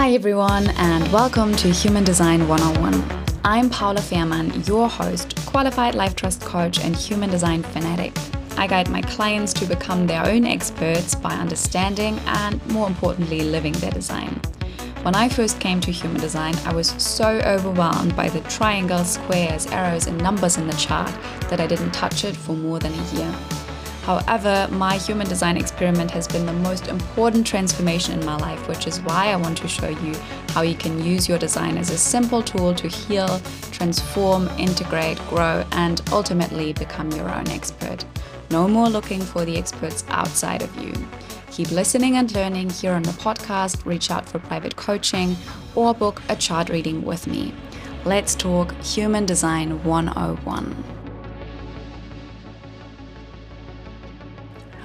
Hi, everyone, and welcome to Human Design 101. I'm Paula Fehrmann, your host, qualified life trust coach, and human design fanatic. I guide my clients to become their own experts by understanding and, more importantly, living their design. When I first came to human design, I was so overwhelmed by the triangles, squares, arrows, and numbers in the chart that I didn't touch it for more than a year. However, my human design experiment has been the most important transformation in my life, which is why I want to show you how you can use your design as a simple tool to heal, transform, integrate, grow, and ultimately become your own expert. No more looking for the experts outside of you. Keep listening and learning here on the podcast, reach out for private coaching, or book a chart reading with me. Let's talk Human Design 101.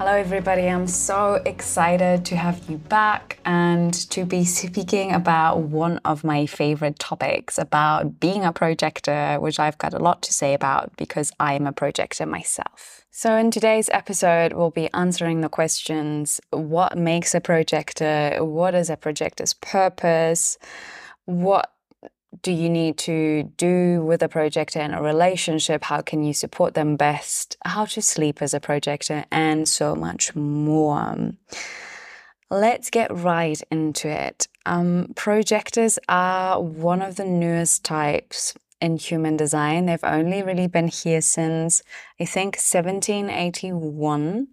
Hello, everybody. I'm so excited to have you back and to be speaking about one of my favorite topics about being a projector, which I've got a lot to say about because I'm a projector myself. So, in today's episode, we'll be answering the questions what makes a projector? What is a projector's purpose? What do you need to do with a projector in a relationship? How can you support them best? How to sleep as a projector, and so much more. Let's get right into it. Um, projectors are one of the newest types in human design. They've only really been here since, I think, 1781.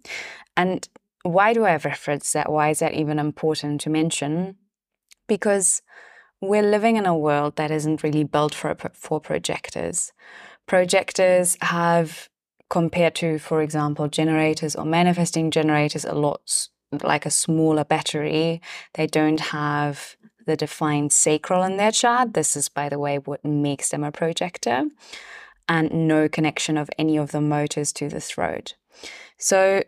And why do I reference that? Why is that even important to mention? Because we're living in a world that isn't really built for, for projectors. Projectors have, compared to, for example, generators or manifesting generators, a lot like a smaller battery. They don't have the defined sacral in their chart. This is, by the way, what makes them a projector, and no connection of any of the motors to the throat. So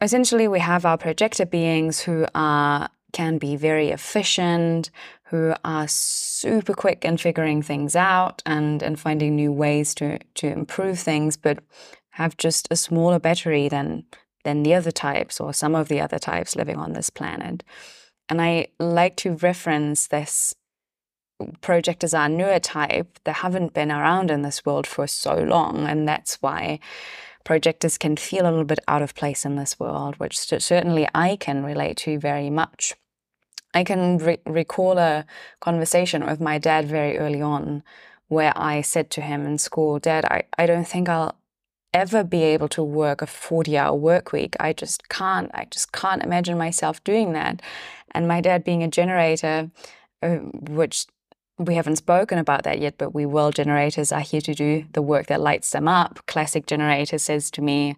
essentially, we have our projector beings who are can be very efficient, who are super quick in figuring things out and, and finding new ways to, to improve things, but have just a smaller battery than than the other types or some of the other types living on this planet. And I like to reference this projectors are a newer type that haven't been around in this world for so long. And that's why projectors can feel a little bit out of place in this world, which certainly I can relate to very much. I can re- recall a conversation with my dad very early on where I said to him in school, Dad, I, I don't think I'll ever be able to work a 40 hour work week. I just can't. I just can't imagine myself doing that. And my dad, being a generator, uh, which we haven't spoken about that yet, but we will. Generators are here to do the work that lights them up. Classic generator says to me,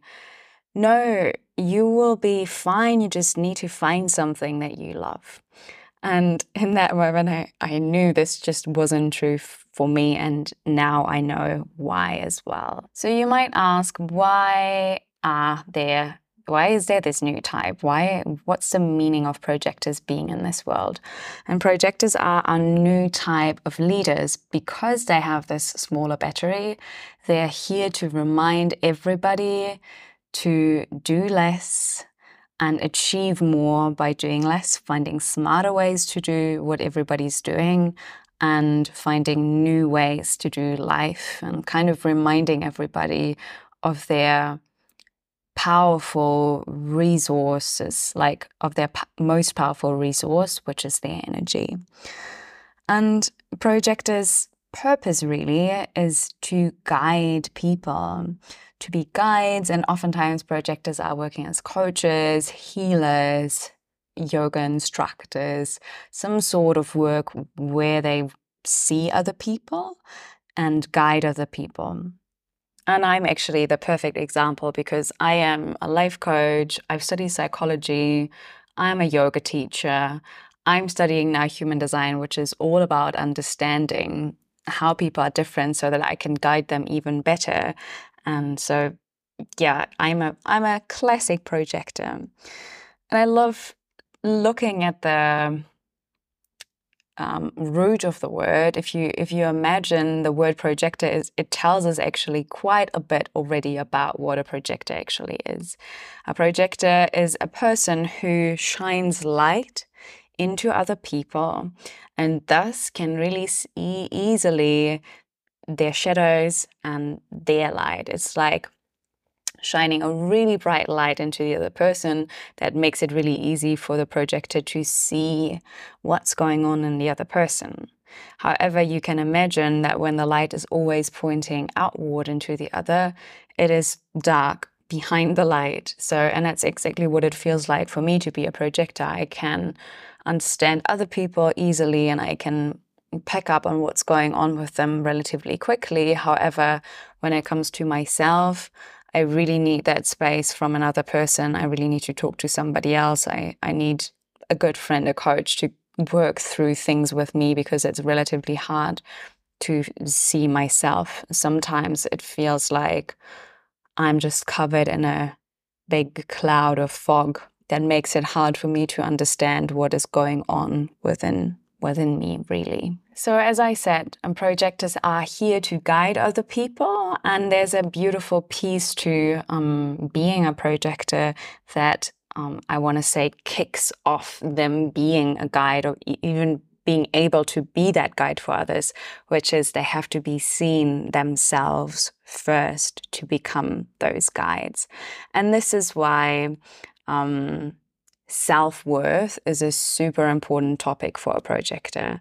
No, you will be fine. You just need to find something that you love. And in that moment, I, I knew this just wasn't true for me. And now I know why as well. So you might ask, why are there why is there this new type? Why what's the meaning of projectors being in this world? And projectors are a new type of leaders because they have this smaller battery. They're here to remind everybody to do less and achieve more by doing less, finding smarter ways to do what everybody's doing, and finding new ways to do life, and kind of reminding everybody of their powerful resources, like of their most powerful resource, which is their energy. And projectors' purpose really is to guide people to be guides, and oftentimes projectors are working as coaches, healers, yoga instructors, some sort of work where they see other people and guide other people. And I'm actually the perfect example because I am a life coach, I've studied psychology, I'm a yoga teacher. I'm studying now human design, which is all about understanding how people are different so that I can guide them even better and so, yeah, I'm a I'm a classic projector, and I love looking at the um, root of the word. If you if you imagine the word projector is, it tells us actually quite a bit already about what a projector actually is. A projector is a person who shines light into other people and thus can really see easily their shadows and their light. It's like shining a really bright light into the other person that makes it really easy for the projector to see what's going on in the other person. However, you can imagine that when the light is always pointing outward into the other, it is dark behind the light. So, and that's exactly what it feels like for me to be a projector. I can understand other people easily and I can pick up on what's going on with them relatively quickly. However, when it comes to myself, I really need that space from another person. I really need to talk to somebody else. I, I need a good friend, a coach to work through things with me because it's relatively hard to see myself. Sometimes it feels like I'm just covered in a big cloud of fog that makes it hard for me to understand what is going on within within me really. So as I said, projectors are here to guide other people and there's a beautiful piece to um, being a projector that um, I want to say kicks off them being a guide or even being able to be that guide for others, which is they have to be seen themselves first to become those guides. And this is why um, self worth is a super important topic for a projector.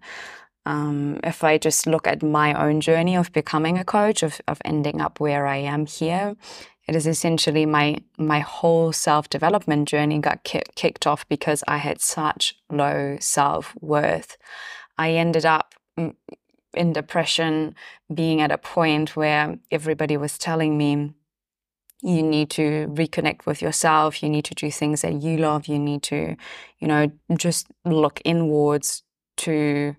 Um, if I just look at my own journey of becoming a coach, of, of ending up where I am here, it is essentially my my whole self development journey got ki- kicked off because I had such low self worth. I ended up in depression, being at a point where everybody was telling me, you need to reconnect with yourself. You need to do things that you love. You need to, you know, just look inwards to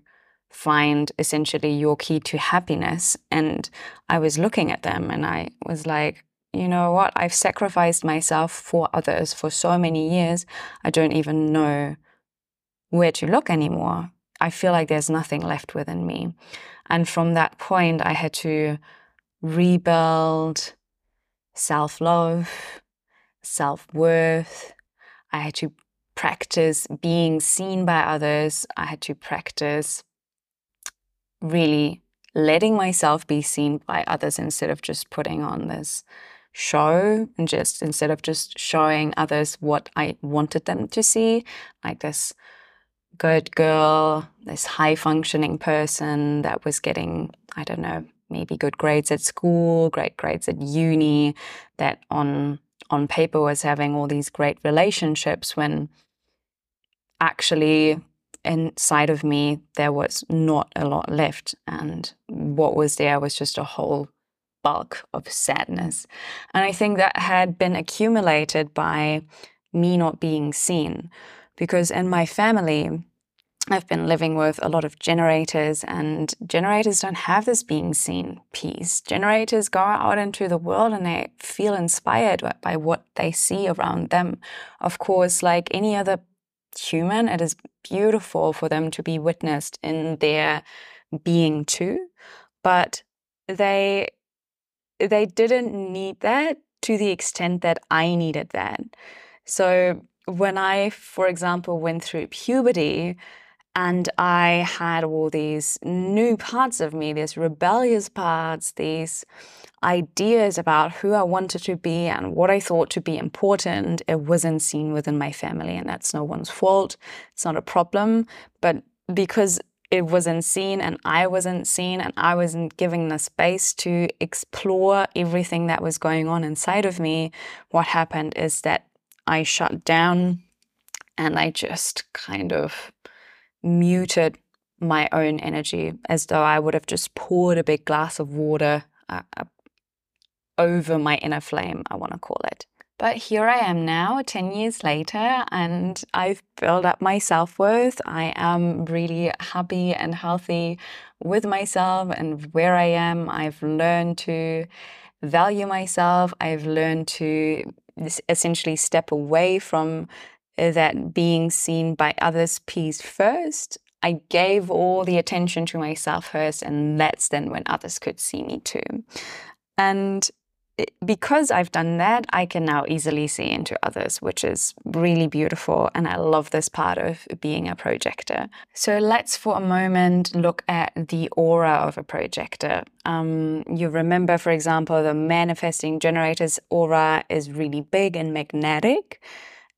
find essentially your key to happiness. And I was looking at them and I was like, you know what? I've sacrificed myself for others for so many years. I don't even know where to look anymore. I feel like there's nothing left within me. And from that point, I had to rebuild self love, self worth. I had to practice being seen by others. I had to practice really letting myself be seen by others instead of just putting on this show and just instead of just showing others what I wanted them to see, like this good girl, this high functioning person that was getting, I don't know, maybe good grades at school, great grades at uni, that on on paper was having all these great relationships when actually inside of me there was not a lot left and what was there was just a whole bulk of sadness. And I think that had been accumulated by me not being seen. Because in my family, I've been living with a lot of generators, and generators don't have this being seen piece. Generators go out into the world and they feel inspired by what they see around them. Of course, like any other human, it is beautiful for them to be witnessed in their being too, but they they didn't need that to the extent that I needed that. So when I, for example, went through puberty and I had all these new parts of me, these rebellious parts, these ideas about who I wanted to be and what I thought to be important, it wasn't seen within my family. And that's no one's fault. It's not a problem. But because it wasn't seen and I wasn't seen and I wasn't given the space to explore everything that was going on inside of me, what happened is that I shut down and I just kind of muted my own energy as though I would have just poured a big glass of water uh, over my inner flame, I want to call it. But here I am now, 10 years later, and I've built up my self worth. I am really happy and healthy with myself and where I am. I've learned to value myself. I've learned to essentially step away from that being seen by others piece first. I gave all the attention to myself first, and that's then when others could see me too. And because I've done that, I can now easily see into others, which is really beautiful. And I love this part of being a projector. So let's for a moment look at the aura of a projector. Um, you remember, for example, the manifesting generator's aura is really big and magnetic.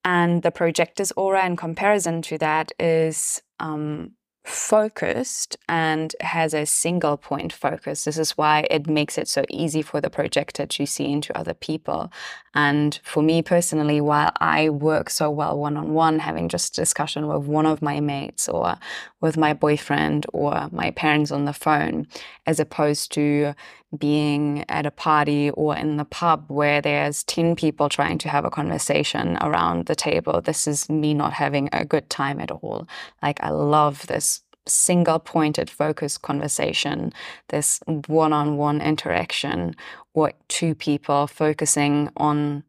And the projector's aura, in comparison to that, is um, focused and has a single point focus. This is why it makes it so easy for the projector to see into other people. And for me personally, while I work so well one on one, having just discussion with one of my mates or with my boyfriend or my parents on the phone, as opposed to being at a party or in the pub where there's 10 people trying to have a conversation around the table. This is me not having a good time at all. Like, I love this single pointed focus conversation, this one on one interaction, or two people focusing on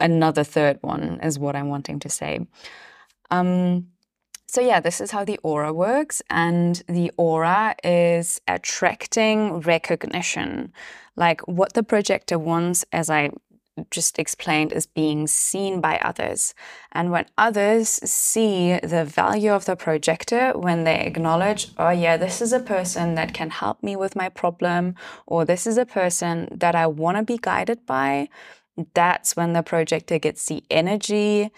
another third one, is what I'm wanting to say. Um, so, yeah, this is how the aura works. And the aura is attracting recognition. Like what the projector wants, as I just explained, is being seen by others. And when others see the value of the projector, when they acknowledge, oh, yeah, this is a person that can help me with my problem, or this is a person that I want to be guided by, that's when the projector gets the energy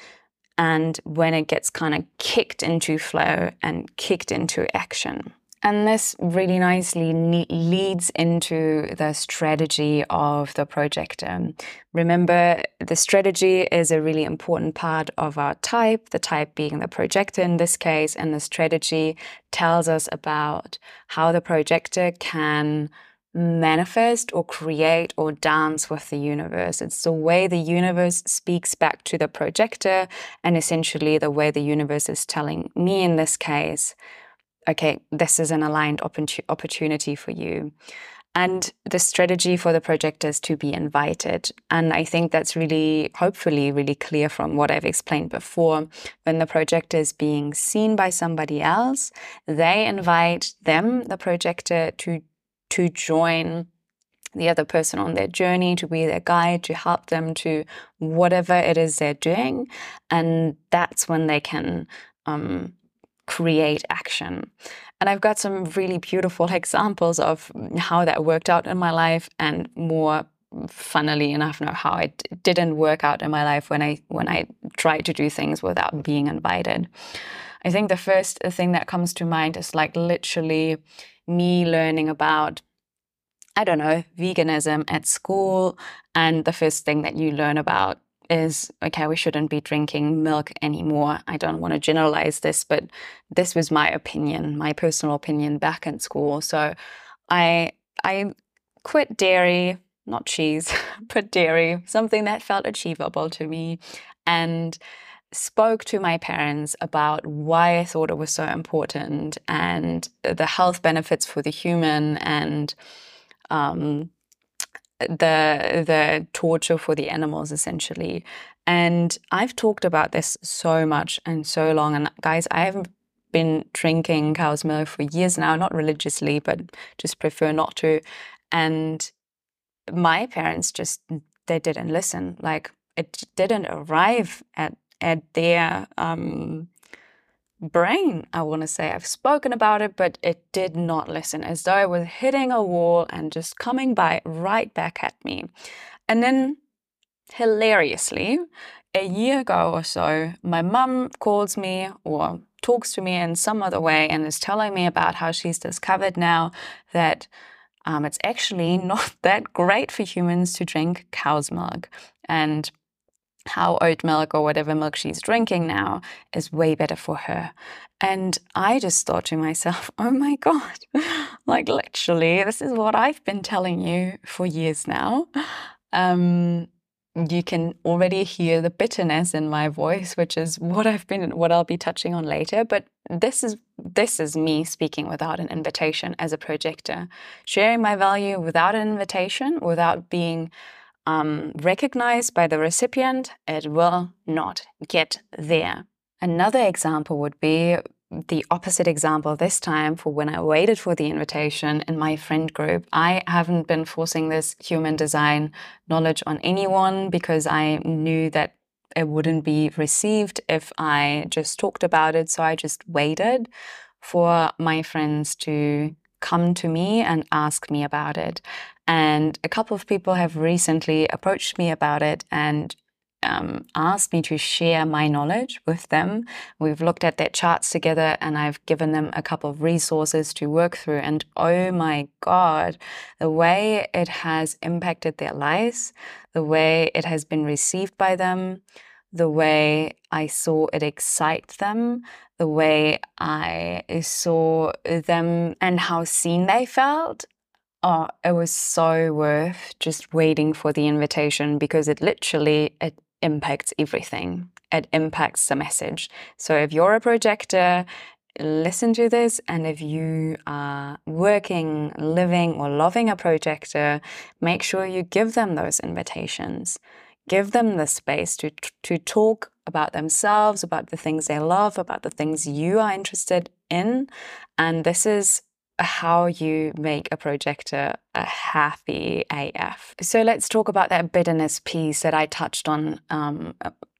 and when it gets kind of kicked into flow and kicked into action. And this really nicely leads into the strategy of the project. Um, remember, the strategy is a really important part of our type, the type being the projector in this case, and the strategy tells us about how the projector can manifest or create or dance with the universe. It's the way the universe speaks back to the projector, and essentially the way the universe is telling me in this case, okay, this is an aligned opportunity for you. And the strategy for the projector is to be invited. And I think that's really, hopefully, really clear from what I've explained before. When the projector is being seen by somebody else, they invite them, the projector, to to join the other person on their journey, to be their guide, to help them to whatever it is they're doing. And that's when they can um, create action. And I've got some really beautiful examples of how that worked out in my life and more funnily enough know how it didn't work out in my life when I when I tried to do things without being invited. I think the first thing that comes to mind is like literally me learning about I don't know, veganism at school. And the first thing that you learn about is okay, we shouldn't be drinking milk anymore. I don't want to generalize this, but this was my opinion, my personal opinion back in school. So I I quit dairy, not cheese, but dairy, something that felt achievable to me. And spoke to my parents about why I thought it was so important and the health benefits for the human and um, the the torture for the animals essentially. And I've talked about this so much and so long. And guys, I haven't been drinking cow's milk for years now, not religiously, but just prefer not to. And my parents just they didn't listen. Like it didn't arrive at at their um, brain, I want to say. I've spoken about it, but it did not listen, as though it was hitting a wall and just coming by right back at me. And then, hilariously, a year ago or so, my mum calls me or talks to me in some other way and is telling me about how she's discovered now that um, it's actually not that great for humans to drink cow's milk. And how oat milk or whatever milk she's drinking now is way better for her. And I just thought to myself, oh my God, like literally, this is what I've been telling you for years now. Um, you can already hear the bitterness in my voice, which is what I've been, what I'll be touching on later. But this is this is me speaking without an invitation as a projector, sharing my value without an invitation, without being um, recognized by the recipient, it will not get there. Another example would be the opposite example this time for when I waited for the invitation in my friend group. I haven't been forcing this human design knowledge on anyone because I knew that it wouldn't be received if I just talked about it. So I just waited for my friends to come to me and ask me about it. And a couple of people have recently approached me about it and um, asked me to share my knowledge with them. We've looked at their charts together and I've given them a couple of resources to work through. And oh my God, the way it has impacted their lives, the way it has been received by them, the way I saw it excite them, the way I saw them and how seen they felt oh, it was so worth just waiting for the invitation because it literally it impacts everything. It impacts the message. So if you're a projector, listen to this. And if you are working, living, or loving a projector, make sure you give them those invitations. Give them the space to, to talk about themselves, about the things they love, about the things you are interested in. And this is how you make a projector a happy AF. So let's talk about that bitterness piece that I touched on um,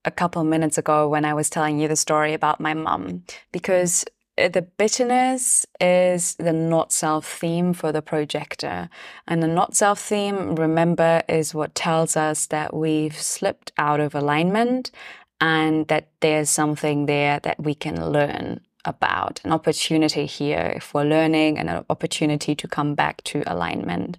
a couple minutes ago when I was telling you the story about my mum, because uh, the bitterness is the not self theme for the projector. And the not self theme, remember, is what tells us that we've slipped out of alignment and that there's something there that we can learn about an opportunity here for learning and an opportunity to come back to alignment.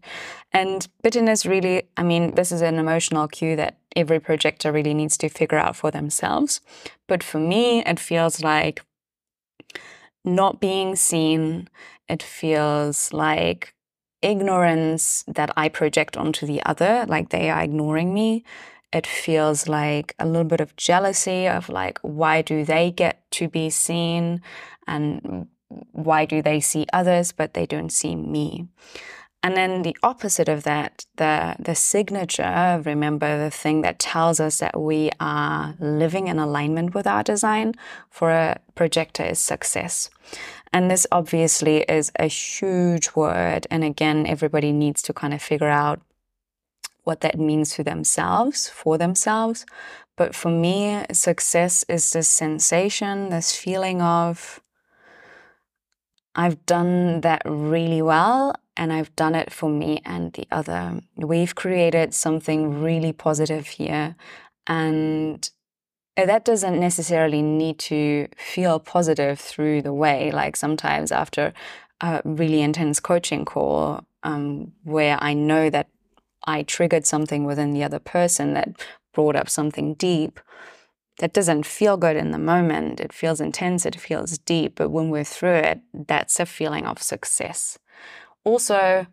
And bitterness really, I mean, this is an emotional cue that every projector really needs to figure out for themselves. But for me, it feels like not being seen, it feels like ignorance that I project onto the other, like they are ignoring me it feels like a little bit of jealousy of like, why do they get to be seen? And why do they see others, but they don't see me? And then the opposite of that, the, the signature, remember the thing that tells us that we are living in alignment with our design for a projector is success. And this obviously is a huge word. And again, everybody needs to kind of figure out what that means to themselves, for themselves. But for me, success is this sensation, this feeling of, I've done that really well and I've done it for me and the other. We've created something really positive here. And that doesn't necessarily need to feel positive through the way. Like sometimes after a really intense coaching call, um, where I know that I triggered something within the other person that brought up something deep that doesn't feel good in the moment. It feels intense, it feels deep, but when we're through it, that's a feeling of success. Also,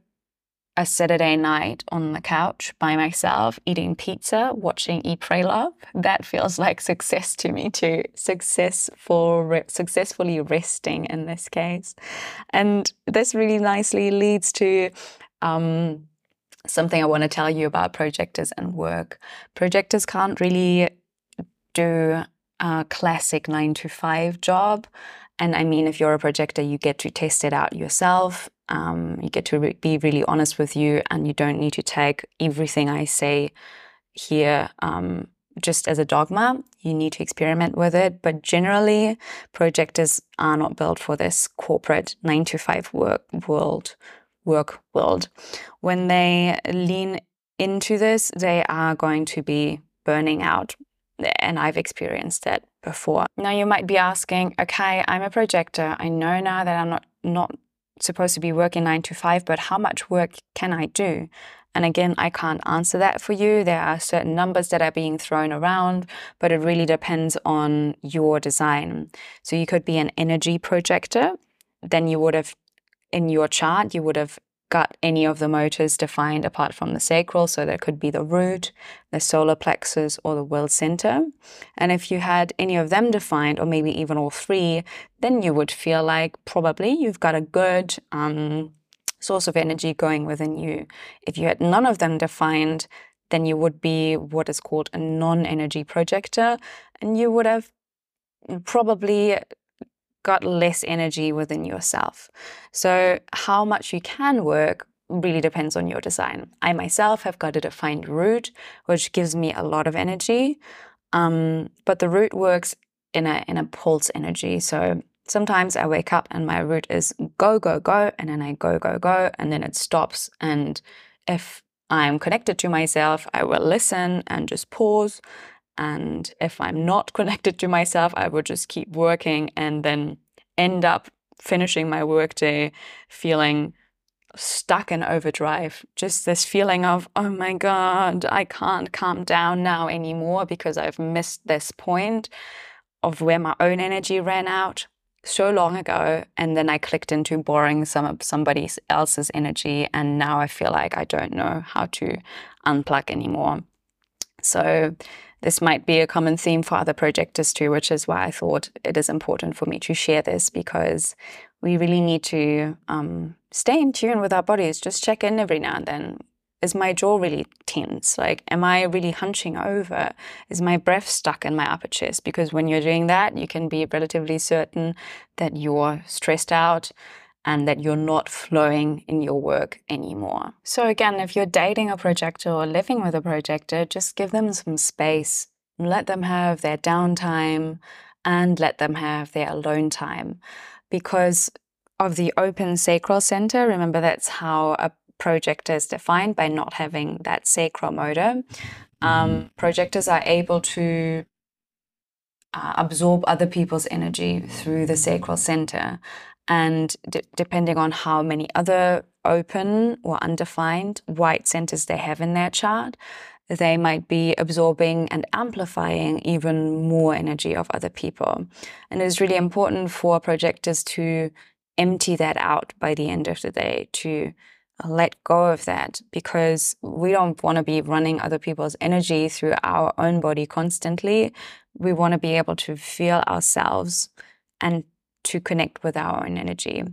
a Saturday night on the couch by myself, eating pizza, watching Eat, Pray, Love. That feels like success to me too. Success for re- successfully resting in this case, and this really nicely leads to um, something I want to tell you about projectors and work. Projectors can't really do a classic nine to five job. And I mean, if you're a projector, you get to test it out yourself. Um, you get to re- be really honest with you, and you don't need to take everything I say here um, just as a dogma. You need to experiment with it. But generally, projectors are not built for this corporate nine to five work world work world. When they lean into this, they are going to be burning out. And I've experienced that before. Now you might be asking, okay, I'm a projector. I know now that I'm not not supposed to be working nine to five, but how much work can I do? And again, I can't answer that for you. There are certain numbers that are being thrown around, but it really depends on your design. So you could be an energy projector, then you would have in your chart, you would have got any of the motors defined apart from the sacral. So that could be the root, the solar plexus, or the will center. And if you had any of them defined, or maybe even all three, then you would feel like probably you've got a good um, source of energy going within you. If you had none of them defined, then you would be what is called a non energy projector, and you would have probably got less energy within yourself. So, how much you can work really depends on your design. I myself have got a defined root, which gives me a lot of energy. Um, but the root works in a in a pulse energy. So sometimes I wake up and my root is go, go, go, and then I go, go, go, and then it stops. And if I'm connected to myself, I will listen and just pause. And if I'm not connected to myself, I will just keep working and then end up finishing my workday feeling stuck in overdrive. Just this feeling of, oh my God, I can't calm down now anymore because I've missed this point of where my own energy ran out so long ago. And then I clicked into borrowing some of somebody else's energy. And now I feel like I don't know how to unplug anymore. So this might be a common theme for other projectors too, which is why I thought it is important for me to share this because we really need to um, stay in tune with our bodies. Just check in every now and then. Is my jaw really tense? Like, am I really hunching over? Is my breath stuck in my upper chest? Because when you're doing that, you can be relatively certain that you're stressed out and that you're not flowing in your work anymore. So, again, if you're dating a projector or living with a projector, just give them some space. Let them have their downtime and let them have their alone time because of the open sacral center. Remember, that's how a projector is defined by not having that sacral motor. Um, mm-hmm. projectors are able to uh, absorb other people's energy through the sacral center. And depending on how many other open or undefined white centers they have in their chart, they might be absorbing and amplifying even more energy of other people. And it's really important for projectors to empty that out by the end of the day, to uh, let go of that because we don't want to be running other people's energy through our own body constantly. We want to be able to feel ourselves and to connect with our own energy.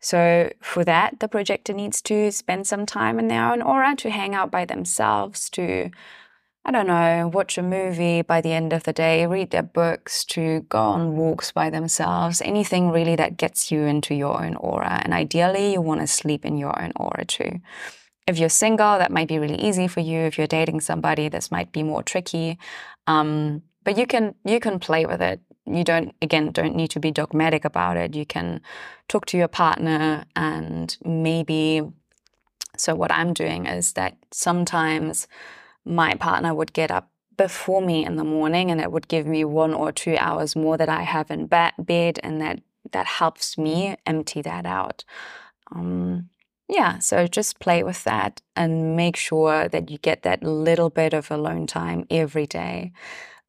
So, for that, the projector needs to spend some time in their own aura to hang out by themselves, to, I don't know, watch a movie by the end of the day, read their books, to go on walks by themselves, anything really that gets you into your own aura. And ideally, you want to sleep in your own aura too. If you're single, that might be really easy for you. If you're dating somebody, this might be more tricky. Um, but you can you can play with it you don't again don't need to be dogmatic about it. You can talk to your partner and maybe so what i'm doing is that sometimes my partner would get up before me in the morning and it would give me one or two hours more that i have in bed and that that helps me empty that out. Um, yeah so just play with that and make sure that you get that little bit of alone time every day.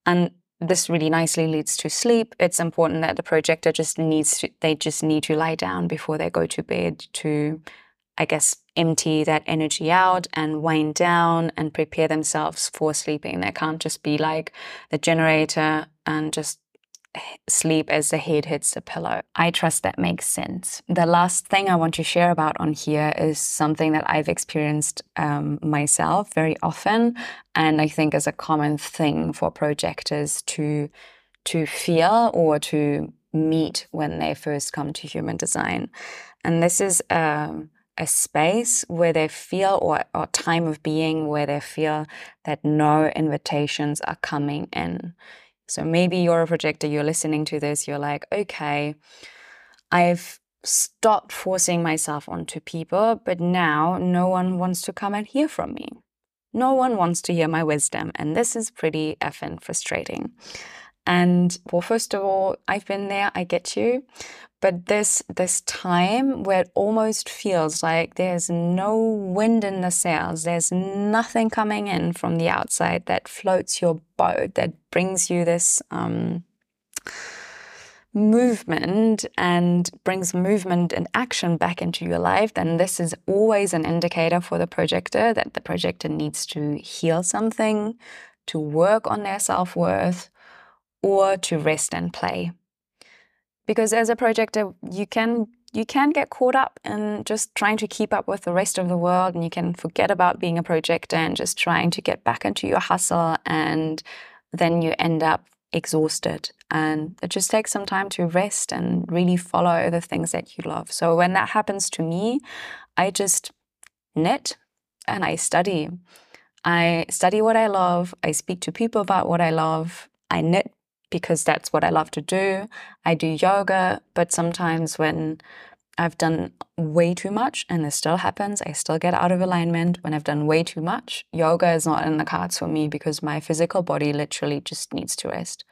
And this really nicely leads to sleep. It's important that the projector just needs to, they just need to lie down before they go to bed to, I guess, empty that energy out and wind down and prepare themselves for sleeping. They can't just be like the generator and just sleep as the head hits the pillow. I trust that makes sense. The last thing I want to share about on here is something that I've experienced um, myself very often, and I think is a common thing for projectors to to feel or to meet when they first come to human design. And this is um, a space where they feel, or, or time of being where they feel that no invitations are coming in. So maybe you're a projector, you're listening to this, you're like, okay, I've stopped forcing myself onto people, but now no one wants to come and hear from me. No one wants to hear my wisdom. And this is pretty effing frustrating. And well, first of all, I've been there, I get you. But this this time where it almost feels like there's no wind in the sails, there's nothing coming in from the outside that floats your boat, that brings you this um, movement and brings movement and action back into your life, then this is always an indicator for the projector that the projector needs to heal something, to work on their self worth, or to rest and play. Because as a projector, you can you can get caught up in just trying to keep up with the rest of the world and you can forget about being a projector and just trying to get back into your hustle and then you end up exhausted. And it just takes some time to rest and really follow the things that you love. So when that happens to me, I just knit and I study. I study what I love. I speak to people about what I love. I knit because that's what I love to do. I do yoga, but sometimes when I've done way too much, and this still happens, I still get out of alignment when I've done way too much. Yoga is not in the cards for me because my physical body literally just needs to rest.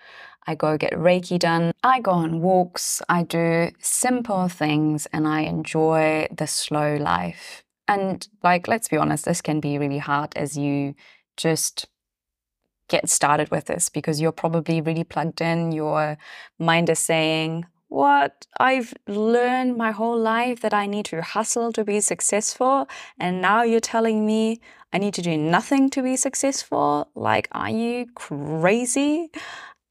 I go get Reiki done. I go on walks. I do simple things and I enjoy the slow life. And like, let's be honest, this can be really hard as you just get started with this because you're probably really plugged in. Your mind is saying, what I've learned my whole life that I need to hustle to be successful. And now you're telling me I need to do nothing to be successful. Like, are you crazy?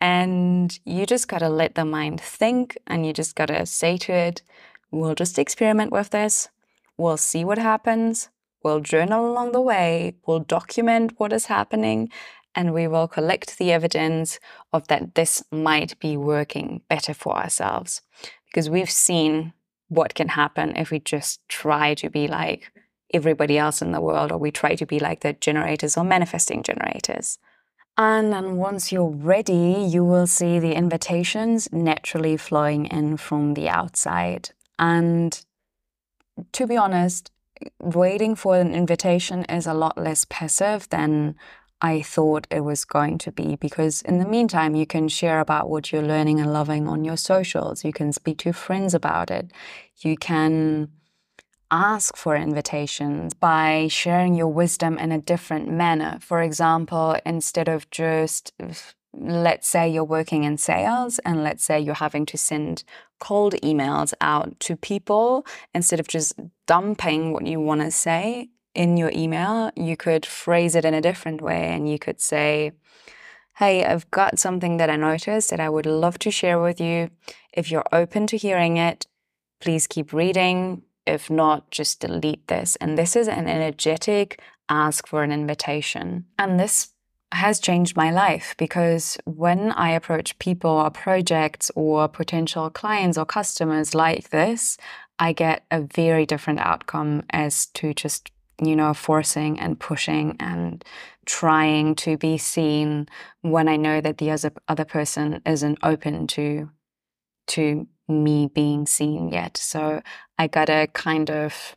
And you just got to let the mind think and you just got to say to it, we'll just experiment with this. We'll see what happens. We'll journal along the way. We'll document what is happening and we will collect the evidence of that this might be working better for ourselves. Because we've seen what can happen if we just try to be like everybody else in the world or we try to be like the generators or manifesting generators. And then once you're ready, you will see the invitations naturally flowing in from the outside. And to be honest, waiting for an invitation is a lot less passive than I thought it was going to be because in the meantime, you can share about what you're learning and loving on your socials. You can speak to friends about it. You can ask for invitations by sharing your wisdom in a different manner. For example, instead of just, let's say you're working in sales and let's say you're having to send cold emails out to people, instead of just dumping what you want to say in your email, you could phrase it in a different way and you could say, Hey, I've got something that I noticed that I would love to share with you. If you're open to hearing it, please keep reading. If not, just delete this. And this is an energetic ask for an invitation. And this has changed my life because when I approach people or projects or potential clients or customers like this, I get a very different outcome as to just, you know, forcing and pushing and trying to be seen when I know that the other, other person isn't open to to me being seen yet. So I gotta kind of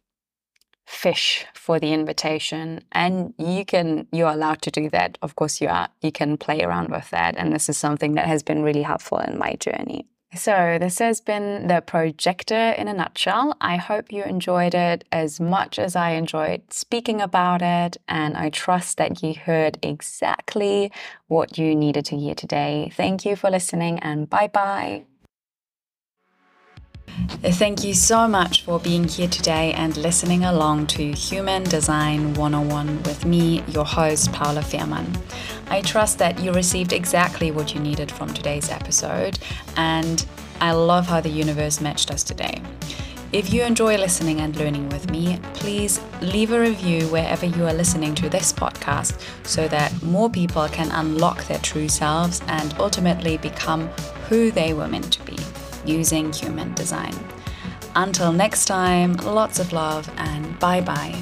fish for the invitation and you can you're allowed to do that. Of course you are. You can play around with that and this is something that has been really helpful in my journey so this has been the projector in a nutshell. I hope you enjoyed it as much as i enjoyed speaking about it and i trust that you heard exactly what you needed to hear today. Thank you for listening and bye bye Thank you so much for being here today and listening along to Human Design 101 with me, your host, Paula Fehrmann. I trust that you received exactly what you needed from today's episode, and I love how the universe matched us today. If you enjoy listening and learning with me, please leave a review wherever you are listening to this podcast so that more people can unlock their true selves and ultimately become who they were meant to be using human design. Until next time, lots of love and bye bye.